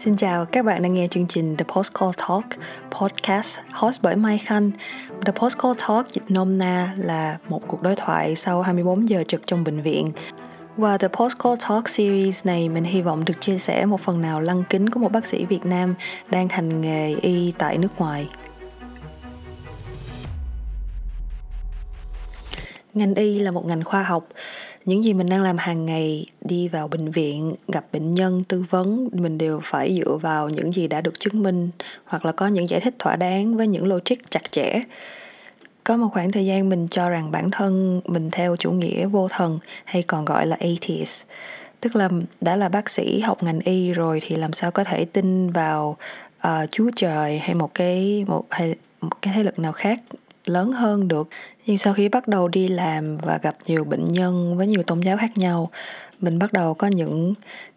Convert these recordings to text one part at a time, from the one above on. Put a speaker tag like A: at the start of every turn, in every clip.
A: Xin chào, các bạn đang nghe chương trình The Postcall Talk, podcast host bởi Mai Khanh. The Postcall Talk dịch nôm na là một cuộc đối thoại sau 24 giờ trực trong bệnh viện. và The Postcall Talk series này, mình hy vọng được chia sẻ một phần nào lăng kính của một bác sĩ Việt Nam đang hành nghề y tại nước ngoài. Ngành y là một ngành khoa học. Những gì mình đang làm hàng ngày đi vào bệnh viện gặp bệnh nhân tư vấn mình đều phải dựa vào những gì đã được chứng minh hoặc là có những giải thích thỏa đáng với những logic chặt chẽ. Có một khoảng thời gian mình cho rằng bản thân mình theo chủ nghĩa vô thần hay còn gọi là atheist tức là đã là bác sĩ học ngành y rồi thì làm sao có thể tin vào uh, chúa trời hay một cái một hay một cái thế lực nào khác lớn hơn được. Nhưng sau khi bắt đầu đi làm và gặp nhiều bệnh nhân với nhiều tôn giáo khác nhau, mình bắt đầu có những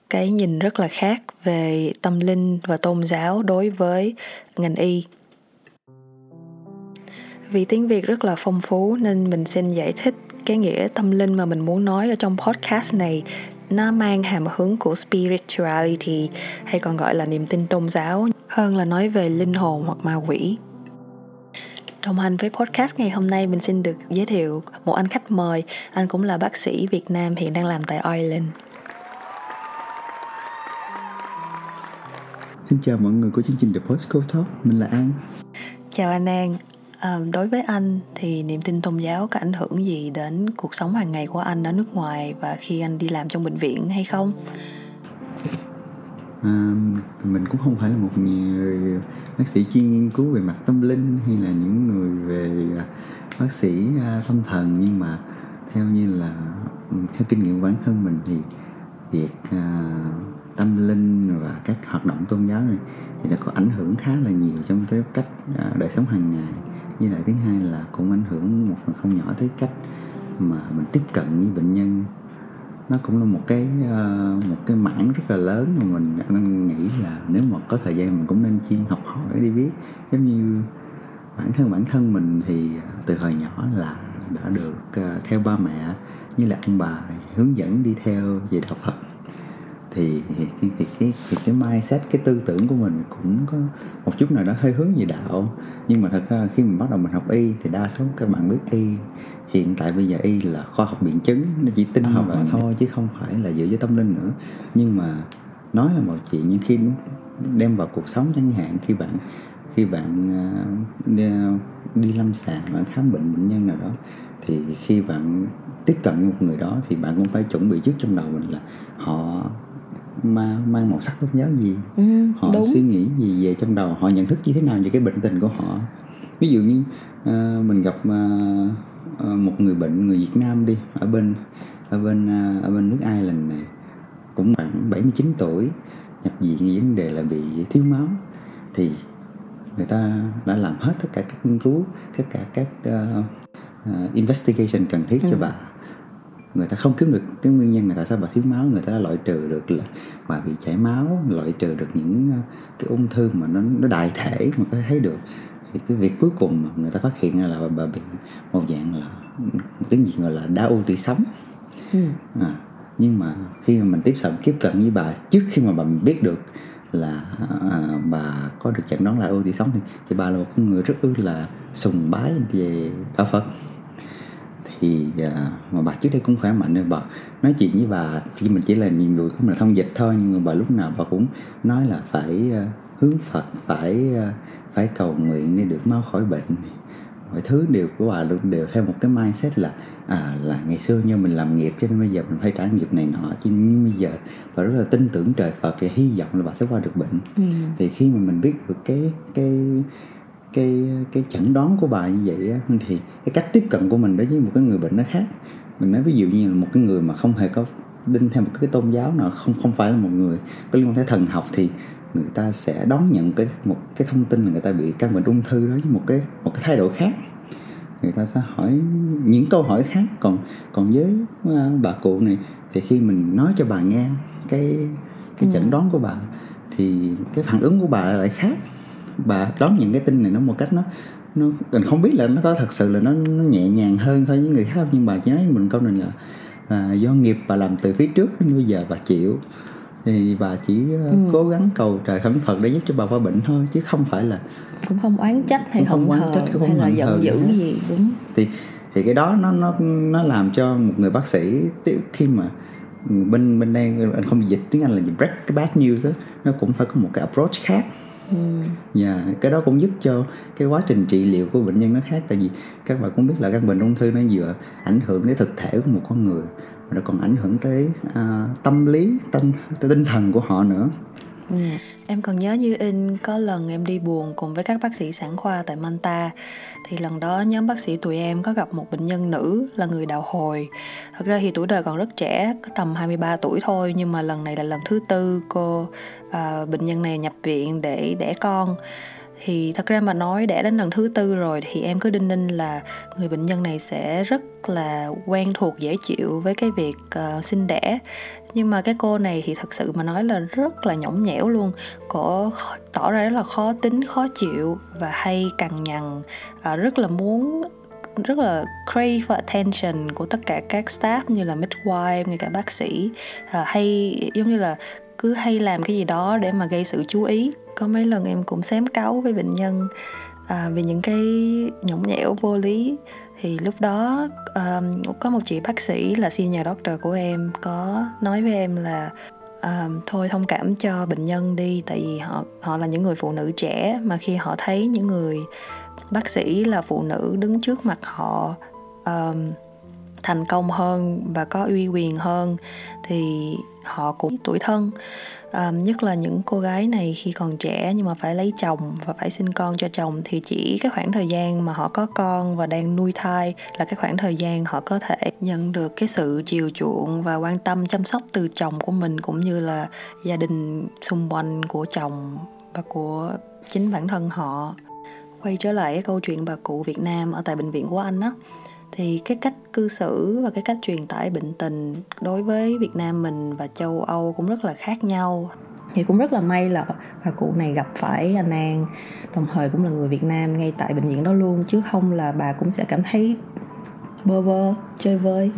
A: cái nhìn rất là khác về tâm linh và tôn giáo đối với ngành y. Vì tiếng việt rất là phong phú nên mình xin giải thích cái nghĩa tâm linh mà mình muốn nói ở trong podcast này. Nó mang hàm hướng của spirituality, hay còn gọi là niềm tin tôn giáo, hơn là nói về linh hồn hoặc ma quỷ. Đồng hành với podcast ngày hôm nay mình xin được giới thiệu một anh khách mời. Anh cũng là bác sĩ Việt Nam hiện đang làm tại Ireland.
B: Xin chào mọi người của chương trình The Postcode Talk, mình là An.
A: Chào anh An. À, đối với anh thì niềm tin tôn giáo có ảnh hưởng gì đến cuộc sống hàng ngày của anh ở nước ngoài và khi anh đi làm trong bệnh viện hay không?
B: À, mình cũng không phải là một người bác sĩ chuyên nghiên cứu về mặt tâm linh hay là những người về à, bác sĩ à, tâm thần. Nhưng mà theo như là ừ, theo kinh nghiệm bản thân mình thì việc uh, tâm linh và các hoạt động tôn giáo này thì đã có ảnh hưởng khá là nhiều trong cái cách uh, đời sống hàng ngày. Như lại thứ hai là cũng ảnh hưởng một phần không nhỏ tới cách mà mình tiếp cận với bệnh nhân nó cũng là một cái ờ, một cái mảng rất là lớn mà mình đang nghĩ là nếu mà có thời gian mình cũng nên chuyên học hỏi đi biết giống như bản thân bản thân mình thì ờ, từ hồi nhỏ là đã được ờ, theo ba mẹ như là ông bà hướng dẫn đi theo về đạo Phật thì thì, thì, thì cái thì cái mindset cái tư tưởng của mình cũng có một chút nào đó hơi hướng về đạo. Nhưng mà thật ra khi mình bắt đầu mình học y thì đa số các bạn biết y. Hiện tại bây giờ y là khoa học biện chứng nó chỉ tin học mà thôi chứ không phải là dựa với tâm linh nữa. Nhưng mà nói là một chuyện nhưng khi đem vào cuộc sống chẳng hạn khi bạn khi bạn đi, đi lâm sàng bạn khám bệnh bệnh nhân nào đó thì khi bạn tiếp cận một người đó thì bạn cũng phải chuẩn bị trước trong đầu mình là họ ma mang màu sắc tốt nhớ gì ừ, họ đúng. suy nghĩ gì về trong đầu họ nhận thức như thế nào về cái bệnh tình của họ ví dụ như uh, mình gặp uh, một người bệnh người Việt Nam đi ở bên ở bên uh, ở bên nước Ireland này cũng khoảng 79 tuổi nhập viện vì vấn đề là bị thiếu máu thì người ta đã làm hết tất cả các nghiên cứu tất cả các uh, uh, investigation cần thiết ừ. cho bà người ta không kiếm được cái nguyên nhân là tại sao bà thiếu máu người ta đã loại trừ được là bà bị chảy máu loại trừ được những ờ, cái ung thư mà nó nó đại thể mà có thể thấy được. Thì cái việc cuối cùng mà người ta phát hiện ra là bà bị một dạng là tiếng gì gọi là đa u tủy sống. Ừ. à, nhưng mà khi mà mình tiếp cận tiếp cận với bà trước khi mà bà biết được là à, bà có được chẩn đoán là u tủy sống thì, thì bà là một người rất là sùng bái về đạo Phật thì uh, mà bà trước đây cũng khỏe mạnh nên bà nói chuyện với bà chỉ mình chỉ là vụ của mình là thông dịch thôi nhưng mà bà lúc nào bà cũng nói là phải uh, hướng Phật phải uh, phải cầu nguyện để được mau khỏi bệnh mọi thứ đều của bà luôn đều theo một cái mindset là à là ngày xưa như mình làm nghiệp cho nên bây giờ mình phải trả nghiệp này nọ chứ nhưng bây giờ bà rất là tin tưởng trời Phật và hy vọng là bà sẽ qua được bệnh ừ. thì khi mà mình biết được cái cái cái cái chẩn đoán của bà như vậy á, thì cái cách tiếp cận của mình đối với một cái người bệnh nó khác. Mình nói ví dụ như là một cái người mà không hề có đinh theo một cái tôn giáo nào không không phải là một người có liên quan tới thần học thì người ta sẽ đón nhận cái một cái thông tin là người ta bị căn bệnh ung thư đó với một cái một cái thái độ khác. Người ta sẽ hỏi những câu hỏi khác. Còn còn với à, bà cụ này thì khi mình nói cho bà nghe cái cái chẩn ừ. đoán của bà thì cái phản ứng của bà lại khác bà đón những cái tin này nó một cách nó nó mình không biết là nó có thật sự là nó, nó nhẹ nhàng hơn so với người khác nhưng bà chỉ nói mình câu này là là do nghiệp bà làm từ phía trước đến bây giờ bà chịu. Thì bà chỉ uh,
A: Ừ.
B: cố gắng cầu trời khấn Phật để giúp cho bà qua bệnh thôi chứ không phải là
A: cũng không oán trách hay
B: không oán trách, cũng không
A: hay là giận dữ
B: gì
A: đúng.
B: Thì thì cái đó nó nó nó làm cho một người bác sĩ khi mà bên bên đây anh không dịch tiếng Anh là gì, break cái bad news đó nó cũng phải có một cái approach khác
A: Ừ.
B: dạ yeah. cái đó cũng giúp cho cái quá trình trị liệu của bệnh nhân nó khác tại vì các bạn cũng biết là căn bệnh ung thư nó vừa ảnh hưởng đến thực thể của một con người mà nó còn ảnh hưởng tới uh, tâm lý, tinh tinh thần của họ nữa.
A: Ừ. Em còn nhớ như in có lần em đi buồn cùng với các bác sĩ sản khoa tại Manta thì lần đó nhóm bác sĩ tụi em có gặp một bệnh nhân nữ là người đạo hồi. Thật ra thì tuổi đời còn rất trẻ, có tầm 23 tuổi thôi nhưng mà lần này là lần thứ tư cô à, bệnh nhân này nhập viện để đẻ con thì thật ra mà nói đẻ đến lần thứ tư rồi thì em cứ đinh ninh là người bệnh nhân này sẽ rất là quen thuộc dễ chịu với cái việc uh, sinh đẻ. Nhưng mà cái cô này thì thật sự mà nói là rất là nhõng nhẽo luôn cổ tỏ ra rất là khó tính khó chịu và hay cằn nhằn uh, rất là muốn rất là crave for attention của tất cả các staff như là midwife như cả bác sĩ. À, hay giống như là cứ hay làm cái gì đó để mà gây sự chú ý. Có mấy lần em cũng xém cáu với bệnh nhân à, vì những cái nhõng nhẽo vô lý. Thì lúc đó um, có một chị bác sĩ là senior doctor của em có nói với em là um, thôi thông cảm cho bệnh nhân đi tại vì họ họ là những người phụ nữ trẻ mà khi họ thấy những người bác sĩ là phụ nữ đứng trước mặt họ um, thành công hơn và có uy quyền hơn thì họ cũng tuổi thân. Um, nhất là những cô gái này khi còn trẻ nhưng mà phải lấy chồng và phải sinh con cho chồng thì chỉ cái khoảng thời gian mà họ có con và đang nuôi thai là cái khoảng thời gian họ có thể nhận được cái sự chiều chuộng và quan tâm chăm sóc từ chồng của mình cũng như là gia đình xung quanh của chồng và của chính bản thân họ quay trở lại cái câu chuyện bà cụ Việt Nam ở tại bệnh viện của anh á thì cái cách cư xử và cái cách truyền tải bệnh tình đối với Việt Nam mình và châu Âu cũng rất là khác nhau. Thì cũng rất là may là bà cụ này gặp phải anh An đồng thời cũng là người Việt Nam ngay tại bệnh viện đó luôn chứ không là bà cũng sẽ cảm thấy bơ vơ chơi vơi.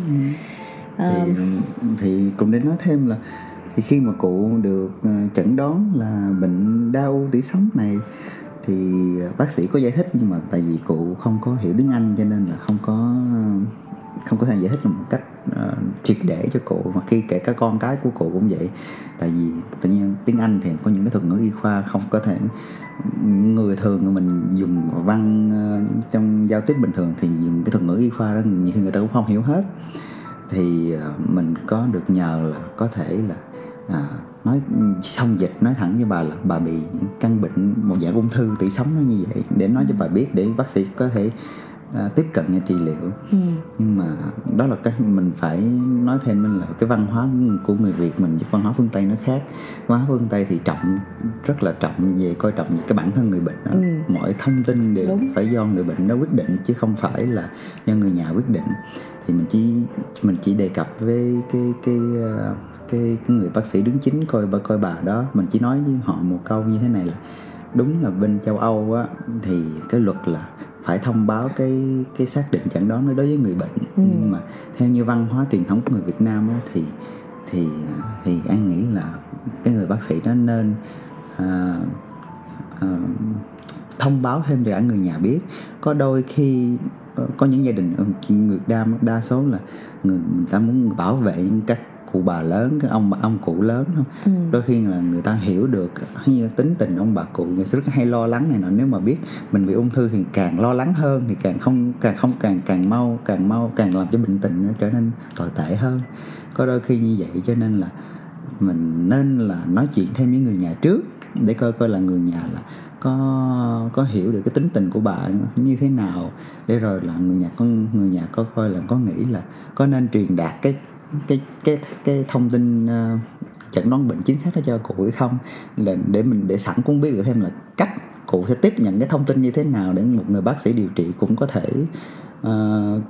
B: Thì
A: Um,
B: thì cũng để nói thêm là thì khi mà cụ được ờ, chẩn đoán là bệnh đau tủy sống này thì bác sĩ có giải thích nhưng mà tại vì cụ không có hiểu tiếng Anh cho nên là không có không có thể giải thích một cách uh, triệt để cho cụ. Mà khi kể cả con cái của cụ cũng vậy. Tại vì tự nhiên tiếng Anh thì có những cái thuật ngữ y khoa không có thể người thường mình dùng văn uh, trong giao tiếp bình thường thì dùng cái thuật ngữ y khoa đó nhiều khi người ta cũng không hiểu hết. Thì uh, mình có được nhờ là có thể là à, nói xong dịch nói thẳng với bà là bà bị căn bệnh một dạng ung thư tủy sống nó như vậy để nói cho bà biết để bác sĩ có thể à, tiếp cận và trị liệu
A: ừ,
B: nhưng mà đó là cái mình phải nói thêm nên là cái văn hóa của người Việt mình với văn hóa phương Tây nó khác văn hóa phương Tây thì trọng rất là trọng về coi trọng cái bản thân người bệnh đó.
A: Ừ.
B: mọi thông tin đều
A: Đúng.
B: phải do người bệnh đó quyết định chứ không phải là do người nhà quyết định thì mình chỉ mình chỉ đề cập với cái cái ờ, cái, cái người bác sĩ đứng chính coi bà coi bà đó. Mình chỉ nói với họ một câu như thế này là đúng là bên châu Âu á thì cái luật là phải thông báo cái cái xác định chẩn đoán đối với người bệnh.
A: Ừ.
B: nhưng mà theo như văn hóa truyền thống của người Việt Nam á, thì thì thì an nghĩ là cái người bác sĩ đó nên à, à, thông báo thêm cho cả người nhà biết. Có đôi khi ờ, có những gia đình ờ, người đa đa số là người, người ta muốn bảo vệ những các cụ bà lớn các ông bà ông cụ lớn không
A: ừ,
B: đôi khi là người ta hiểu được như tính tình ông bà cụ người rất hay lo lắng này nọ. Nếu mà biết mình bị ung thư thì càng lo lắng hơn thì càng không càng không càng càng mau càng mau càng làm cho bệnh tình nó trở nên tồi tệ hơn. Có đôi khi như vậy cho nên là mình nên là nói chuyện thêm với người nhà trước để coi coi là người nhà là có có hiểu được cái tính tình của bà như thế nào. Để rồi là người nhà có người nhà có coi là có nghĩ là có nên truyền đạt cái cái cái cái thông tin ờ, chẩn đoán bệnh chính xác đó cho cụ hay không? Là để mình để sẵn cũng biết được thêm là cách cụ sẽ tiếp nhận cái thông tin như thế nào để một người bác sĩ điều trị cũng có thể uh,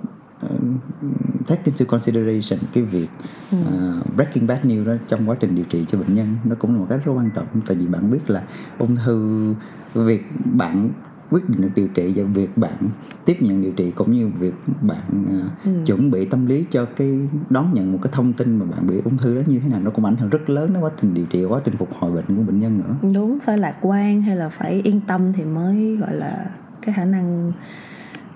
B: take into consideration cái việc uh, breaking bad news đó trong quá trình điều trị cho bệnh nhân. Nó cũng là một cách rất quan trọng tại vì bạn biết là ung thư việc bạn quyết định được điều trị và việc bạn tiếp nhận điều trị cũng như việc bạn à,
A: Ừ.
B: chuẩn bị tâm lý cho cái đón nhận một cái thông tin mà bạn bị ung thư đó như thế nào. Nó cũng ảnh hưởng rất lớn đến quá trình điều trị quá trình phục hồi bệnh của bệnh nhân nữa.
A: Đúng phải lạc quan hay là phải yên tâm thì mới gọi là cái khả năng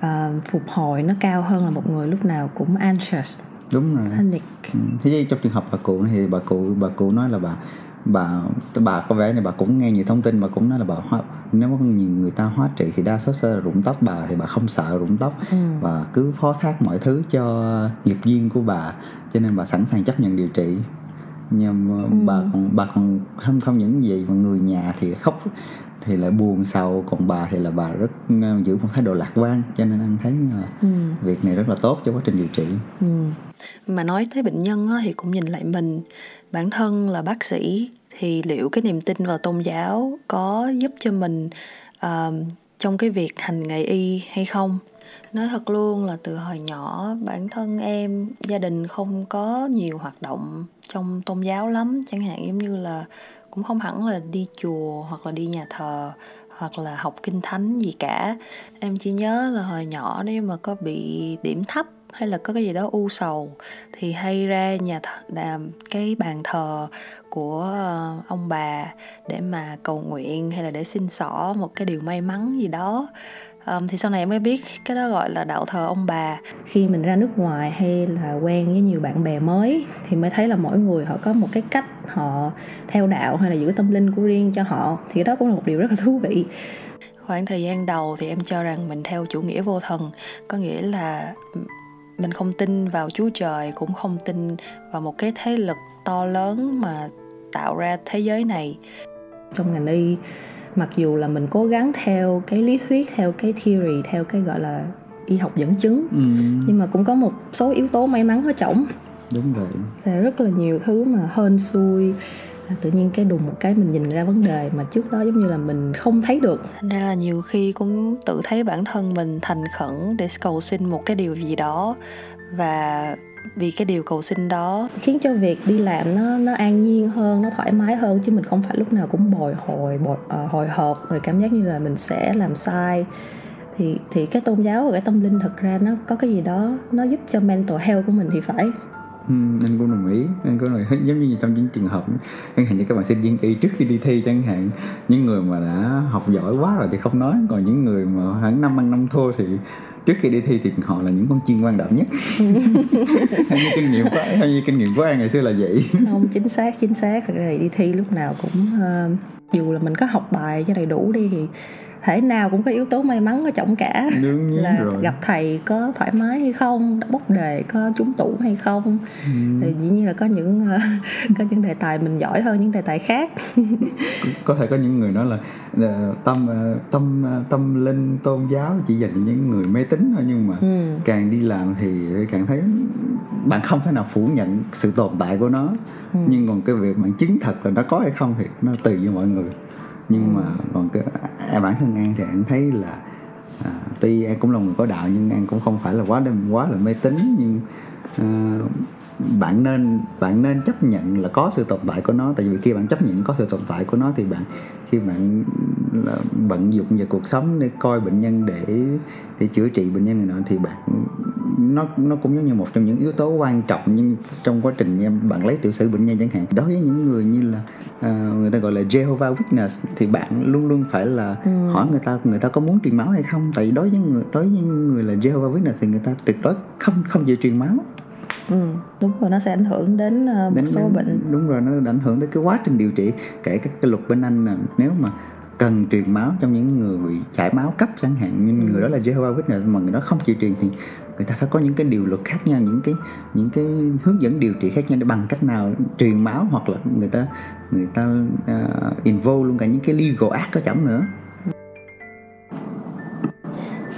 A: à, phục hồi nó cao hơn là một người lúc nào cũng anxious
B: đúng rồi.
A: panic.
B: Ừ, thế trong trường hợp bà cụ thì bà cụ bà cụ nói là bà bà bà có vẻ này bà cũng nghe nhiều thông tin bà cũng nói là bà hóa nếu có nhiều người ta hóa trị thì đa số sẽ là rụng tóc bà thì bà không sợ rụng tóc
A: ừ.
B: và cứ phó thác mọi thứ cho nghiệp duyên của bà cho nên bà sẵn sàng chấp nhận điều trị nhưng mà
A: Ừ.
B: bà còn bà còn không không những gì mà người nhà thì khóc thì lại buồn sầu còn bà thì là bà rất ờ, giữ một thái độ lạc quan cho nên anh thấy là
A: Ừ.
B: việc này rất là tốt cho quá trình điều trị
A: Ừ. mà nói tới bệnh nhân á, thì cũng nhìn lại mình bản thân là bác sĩ thì liệu cái niềm tin vào tôn giáo có giúp cho mình ờ, trong cái việc hành nghề y hay không nói thật luôn là từ hồi nhỏ bản thân em gia đình không có nhiều hoạt động trong tôn giáo lắm. Chẳng hạn giống như là cũng không hẳn là đi chùa hoặc là đi nhà thờ hoặc là học kinh thánh gì cả. Em chỉ nhớ là hồi nhỏ nếu mà có bị điểm thấp hay là có cái gì đó u sầu thì hay ra nhà th- đàm cái bàn thờ của ờ, ông bà để mà cầu nguyện hay là để xin xỏ một cái điều may mắn gì đó. Ờm, thì sau này em mới biết cái đó gọi là đạo thờ ông bà. Khi mình ra nước ngoài hay là quen với nhiều bạn bè mới thì mới thấy là mỗi người họ có một cái cách họ theo đạo hay là giữ tâm linh của riêng cho họ thì đó cũng là một điều rất là thú vị. Khoảng thời gian đầu thì em cho rằng mình theo chủ nghĩa vô thần có nghĩa là mình không tin vào chúa trời cũng không tin vào một cái thế lực to lớn mà tạo ra thế giới này. Trong ngành y mặc dù là mình cố gắng theo cái lý thuyết theo cái theory theo cái gọi là y học dẫn chứng
B: ừ,
A: nhưng mà cũng có một số yếu tố may mắn ở trỏng
B: đúng vậy.
A: Là rất là nhiều thứ mà hên xui. Là tự nhiên cái đùng một cái mình nhìn ra vấn đề mà trước đó giống như là mình không thấy được. Thành ra là nhiều khi cũng tự thấy bản thân mình thành khẩn để cầu xin một cái điều gì đó và vì cái điều cầu xin đó. Khiến cho việc đi làm nó nó an nhiên hơn nó thoải mái hơn chứ mình không phải lúc nào cũng bồi hồi bồi, uh, hồi hộp rồi cảm giác như là mình sẽ làm sai. Thì thì cái tôn giáo và cái tâm linh thật ra nó có cái gì đó nó giúp cho mental health của mình thì phải.
B: Ừ, anh cũng đồng ý. Anh cũng đồng ý giống như trong những trường hợp chẳng hạn như các bạn sinh viên y trước khi đi thi chẳng hạn những người mà đã học giỏi quá rồi thì không nói còn những người mà hẳn năm ăn năm thua thì trước khi đi thi thì họ là những con chiên quan trọng nhất. Theo như kinh nghiệm của theo như kinh nghiệm của anh ngày xưa là vậy.
A: Không chính xác chính xác. Thì đi thi lúc nào cũng ờ, dù là mình có học bài cho đầy đủ đi thì thể nào cũng có yếu tố may mắn ở trọng cả
B: đương nhiên
A: là
B: rồi
A: gặp thầy có thoải mái hay không bốc đề có trúng tủ hay không
B: ừ.
A: thì dĩ nhiên là có những ờ, có những đề tài mình giỏi hơn những đề tài khác
B: có thể có những người nói là ờ, tâm ờ, tâm tâm linh tôn giáo chỉ dành cho những người mê tín thôi nhưng mà
A: ừ.
B: càng đi làm thì càng thấy bạn không thể nào phủ nhận sự tồn tại của nó
A: Ừ.
B: nhưng còn cái việc bạn chứng thật là nó có hay không thì nó tùy vào mọi người nhưng mà còn cái à, bản thân an thì an thấy là à, tuy an cũng là người có đạo nhưng an cũng không phải là quá quá là mê tín nhưng à, bạn nên bạn nên chấp nhận là có sự tồn tại của nó. Tại vì khi bạn chấp nhận có sự tồn tại của nó thì bạn khi bạn là bận dụng vào cuộc sống để coi bệnh nhân để để chữa trị bệnh nhân này nọ thì bạn nó nó cũng giống như một trong những yếu tố quan trọng nhưng trong quá trình bạn lấy tiểu sử bệnh nhân chẳng hạn. Đối với những người như là à, người ta gọi là Jehovah Witness thì bạn luôn luôn phải là
A: Ừ.
B: hỏi người ta người ta có muốn truyền máu hay không? Tại vì đối với người đối với người là Jehovah Witness thì người ta tuyệt đối không không chịu truyền máu
A: ừ. đúng rồi nó sẽ ảnh hưởng đến một
B: đến,
A: số
B: đến-
A: bệnh
B: đúng rồi nó ảnh hưởng tới cái quá trình điều trị kể cả cái luật bên anh là nếu mà cần truyền máu trong những người bị chảy máu cấp chẳng hạn nhưng người đó là Jehovah Witness mà người đó không chịu truyền thì người ta phải có những cái điều luật khác nhau những cái những cái hướng dẫn điều trị khác nhau để bằng cách nào truyền máu hoặc là người ta người ta uh, involve luôn cả những cái legal act có chổng nữa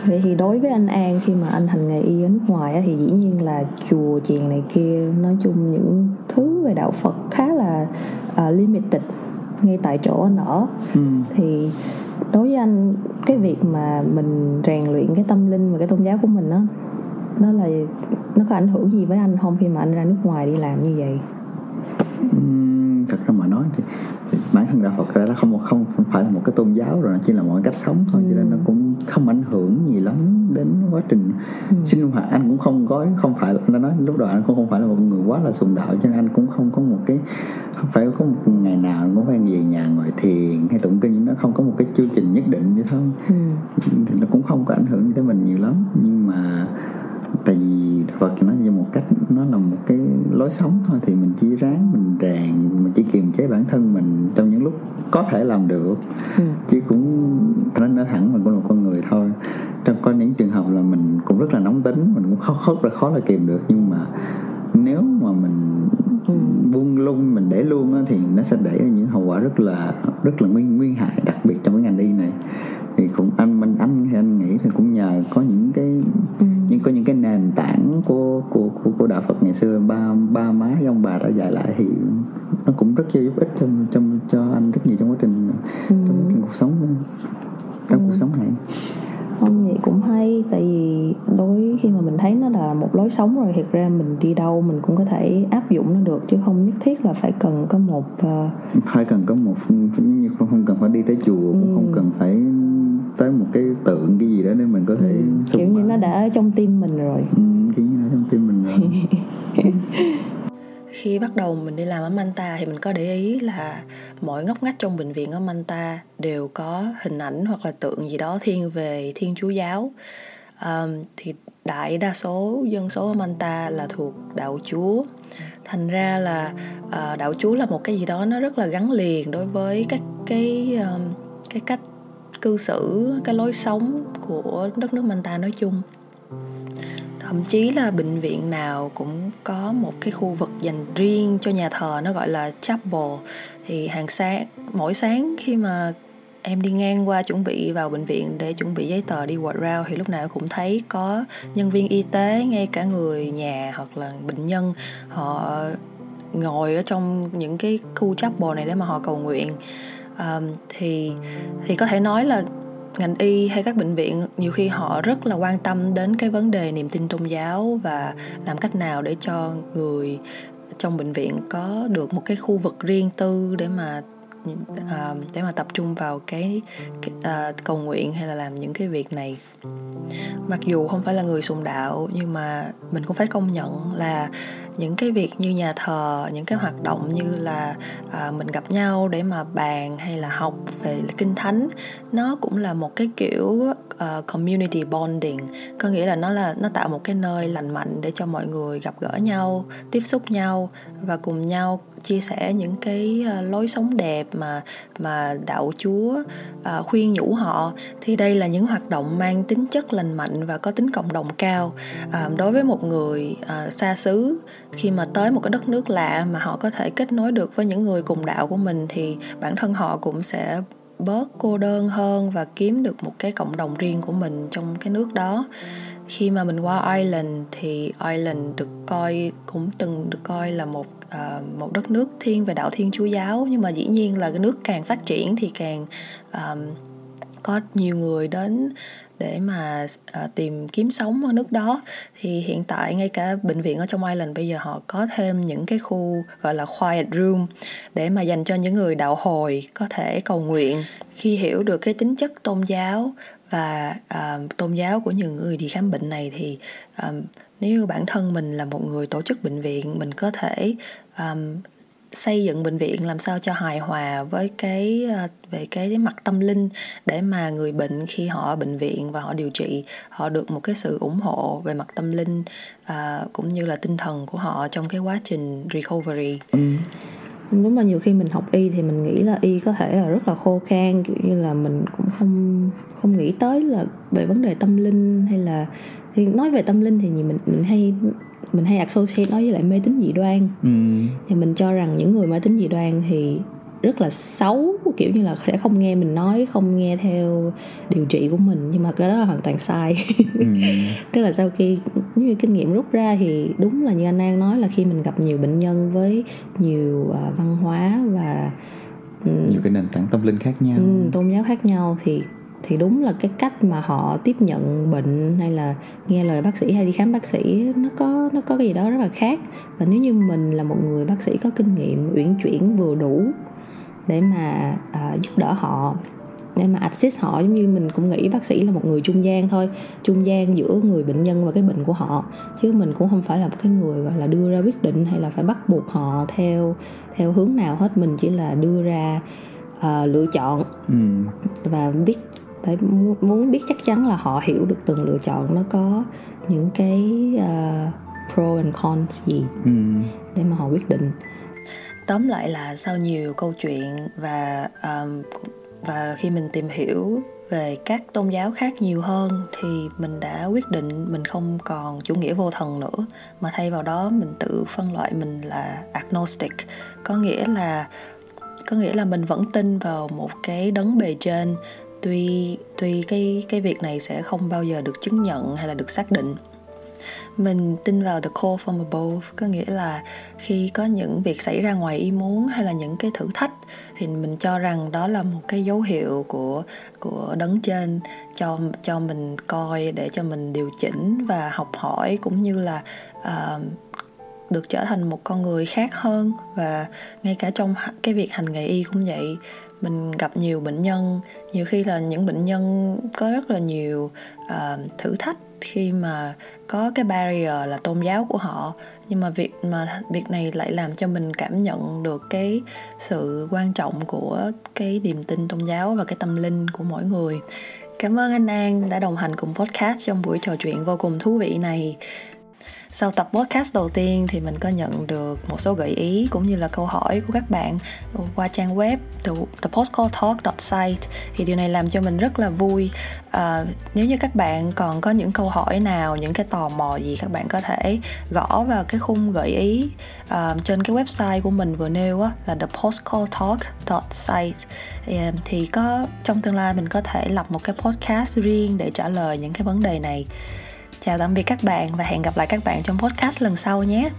A: Vậy thì đối với anh An khi mà anh hành nghề y ở nước ngoài thì dĩ nhiên là chùa chiền này kia nói chung những thứ về đạo Phật khá là à, limited ngay tại chỗ anh ở
B: ừ.
A: thì đối với anh cái việc mà mình rèn luyện cái tâm linh và cái tôn giáo của mình á nó là nó có ảnh hưởng gì với anh không khi mà anh ra nước ngoài đi làm như vậy
B: Ừm, thật ra mà nói thì bản thân đạo Phật ra nó không không phải là một cái tôn giáo rồi nó chỉ là một cách sống thôi ừ. cho nên nó cũng không ảnh hưởng gì lắm đến quá trình ừ. sinh hoạt anh cũng không có không phải là nói lúc đầu anh cũng không phải là một người quá là sùng đạo cho nên anh cũng không có một cái không phải có một ngày nào cũng phải về nhà ngồi thiền hay tụng kinh nó không có một cái chương trình nhất định như thế ừ. nó cũng không có ảnh hưởng tới mình nhiều lắm nhưng mà tại vì đạo Phật nó như một cách nó là một cái lối sống thôi. Thì mình chỉ ráng mình rèn mình chỉ kiềm chế bản thân mình trong những lúc có thể làm được. Ừ. chứ cũng nó nói thẳng mình cũng là một con người thôi. Trong có những trường hợp là mình cũng rất là nóng tính mình cũng khó khó là khó là kìm được. Nhưng mà nếu mà mình ừ. buông lung mình để luôn á, thì nó sẽ để ra những hậu quả rất là rất là nguyên nguyên hại đặc biệt trong cái ngành đi này thì cũng anh mình anh thì anh nghĩ thì cũng nhờ có những cái ừ. những có những cái nền tảng của của của, của đạo Phật ngày xưa ba ba má ông bà đã dạy lại thì nó cũng rất giúp ích trong trong cho anh rất nhiều trong quá trình ừ. trong, trong cuộc sống trong ừ. cuộc sống này
A: không vậy cũng hay tại vì đối khi mà mình thấy nó là một lối sống rồi thiệt ra mình đi đâu mình cũng có thể áp dụng nó được chứ không nhất thiết là phải cần có một
B: uh... phải cần có một như không cần phải đi tới chùa ừ. cũng không cần phải tới một cái tượng cái gì đó để mình có thể
A: ừ. kiểu như nó đã ở trong tim mình rồi
B: ừ, kiểu như nó trong tim mình rồi
A: khi bắt đầu mình đi làm ở Manta thì mình có để ý là mỗi ngóc ngách trong bệnh viện ở Manta đều có hình ảnh hoặc là tượng gì đó thiên về Thiên Chúa giáo. Um, thì đại đa số dân số ở Manta là thuộc đạo Chúa. Thành ra là uh, đạo Chúa là một cái gì đó nó rất là gắn liền đối với các cái um, cái cách cư xử, cái lối sống của đất nước mình ta nói chung. Thậm chí là bệnh viện nào cũng có một cái khu vực dành riêng cho nhà thờ nó gọi là chapel. Thì hàng sáng mỗi sáng khi mà em đi ngang qua chuẩn bị vào bệnh viện để chuẩn bị giấy tờ đi quạt rau thì lúc nào cũng thấy có nhân viên y tế ngay cả người nhà hoặc là bệnh nhân họ ngồi ở trong những cái khu chapel này để mà họ cầu nguyện um, thì thì có thể nói là ngành y hay các bệnh viện nhiều khi họ rất là quan tâm đến cái vấn đề niềm tin tôn giáo và làm cách nào để cho người trong bệnh viện có được một cái khu vực riêng tư để mà uh, để mà tập trung vào cái, cái uh, cầu nguyện hay là làm những cái việc này. Mặc dù không phải là người sùng đạo nhưng mà mình cũng phải công nhận là những cái việc như nhà thờ những cái hoạt động như là à, mình gặp nhau để mà bàn hay là học về kinh thánh nó cũng là một cái kiểu uh, community bonding. Có nghĩa là nó là nó tạo một cái nơi lành mạnh để cho mọi người gặp gỡ nhau tiếp xúc nhau và cùng nhau chia sẻ những cái uh, lối sống đẹp mà mà đạo chúa uh, khuyên nhủ họ. Thì đây là những hoạt động mang tính chất lành mạnh và có tính cộng đồng cao. Uh, đối với một người uh, xa xứ khi mà tới một cái đất nước lạ mà họ có thể kết nối được với những người cùng đạo của mình thì bản thân họ cũng sẽ bớt cô đơn hơn và kiếm được một cái cộng đồng riêng của mình trong cái nước đó. Khi mà mình qua Ireland thì Ireland được coi cũng từng được coi là một uh, một đất nước thiên về đạo Thiên Chúa giáo. Nhưng mà dĩ nhiên là cái nước càng phát triển thì càng um, có nhiều người đến để mà uh, tìm kiếm sống ở nước đó. Thì hiện tại ngay cả bệnh viện ở trong Ireland bây giờ họ có thêm những cái khu gọi là quiet room để mà dành cho những người đạo hồi có thể cầu nguyện. Khi hiểu được cái tính chất tôn giáo và uh, tôn giáo của những người đi khám bệnh này thì um, nếu bản thân mình là một người tổ chức bệnh viện mình có thể um, xây dựng bệnh viện làm sao cho hài hòa với cái ờ, về cái mặt tâm linh để mà người bệnh khi họ ở bệnh viện và họ điều trị họ được một cái sự ủng hộ về mặt tâm linh à, cũng như là tinh thần của họ trong cái quá trình recovery ừ. đúng là nhiều khi mình học y thì mình nghĩ là y có thể là rất là khô khan kiểu như là mình cũng không không nghĩ tới là về vấn đề tâm linh hay là thì nói về tâm linh thì mình mình hay mình hay associate nó với lại mê tín dị đoan ừ. thì mình cho rằng những người mê tín dị đoan thì rất là xấu kiểu như là sẽ không nghe mình nói không nghe theo điều trị của mình nhưng mà cái đó là hoàn toàn sai ừ. tức là sau khi như kinh nghiệm rút ra thì đúng là như anh An nói là khi mình gặp nhiều bệnh nhân với nhiều uh, văn hóa và
B: um, nhiều cái nền tảng tâm linh khác nhau
A: um, tôn giáo khác nhau thì thì đúng là cái cách mà họ tiếp nhận bệnh hay là nghe lời bác sĩ hay đi khám bác sĩ nó có nó có cái gì đó rất là khác. Và nếu như mình là một người bác sĩ có kinh nghiệm uyển chuyển vừa đủ
C: để mà uh, giúp đỡ họ để mà assist họ giống như mình cũng nghĩ bác sĩ là một người trung gian thôi trung gian giữa người bệnh nhân và cái bệnh của họ. Chứ mình cũng không phải là một cái người gọi là đưa ra quyết định hay là phải bắt buộc họ theo theo hướng nào hết. Mình chỉ là đưa ra uh, lựa chọn ừ. và biết phải muốn biết chắc chắn là họ hiểu được từng lựa chọn. Nó có những cái uh, pro and cons gì ừ. để mà họ quyết định.
A: Tóm lại là sau nhiều câu chuyện và um, và khi mình tìm hiểu về các tôn giáo khác nhiều hơn thì mình đã quyết định mình không còn chủ nghĩa vô thần nữa mà thay vào đó mình tự phân loại mình là agnostic. Có nghĩa là có nghĩa là mình vẫn tin vào một cái đấng bề trên tuy tuy cái cái việc này sẽ không bao giờ được chứng nhận hay là được xác định. Mình tin vào the call from above có nghĩa là khi có những việc xảy ra ngoài ý muốn hay là những cái thử thách thì mình cho rằng đó là một cái dấu hiệu của của đấng trên cho cho mình coi để cho mình điều chỉnh và học hỏi cũng như là uh, được trở thành một con người khác hơn. Và ngay cả trong cái việc hành nghề y cũng vậy mình gặp nhiều bệnh nhân nhiều khi là những bệnh nhân có rất là nhiều uh, thử thách khi mà có cái barrier là tôn giáo của họ. Nhưng mà việc mà việc này lại làm cho mình cảm nhận được cái sự quan trọng của cái niềm tin tôn giáo và cái tâm linh của mỗi người. Cảm ơn anh an đã đồng hành cùng podcast trong buổi trò chuyện vô cùng thú vị này sau tập podcast đầu tiên thì mình có nhận được một số gợi ý cũng như là câu hỏi của các bạn qua trang web the, thepostcalltalk.site thì điều này làm cho mình rất là vui. À, nếu như các bạn còn có những câu hỏi nào những cái tò mò gì các bạn có thể gõ vào cái khung gợi ý à, trên cái website của mình vừa nêu á, là thepostcalltalk.site à, thì có trong tương lai mình có thể lập một cái podcast riêng để trả lời những cái vấn đề này chào tạm biệt các bạn và hẹn gặp lại các bạn trong podcast lần sau nhé.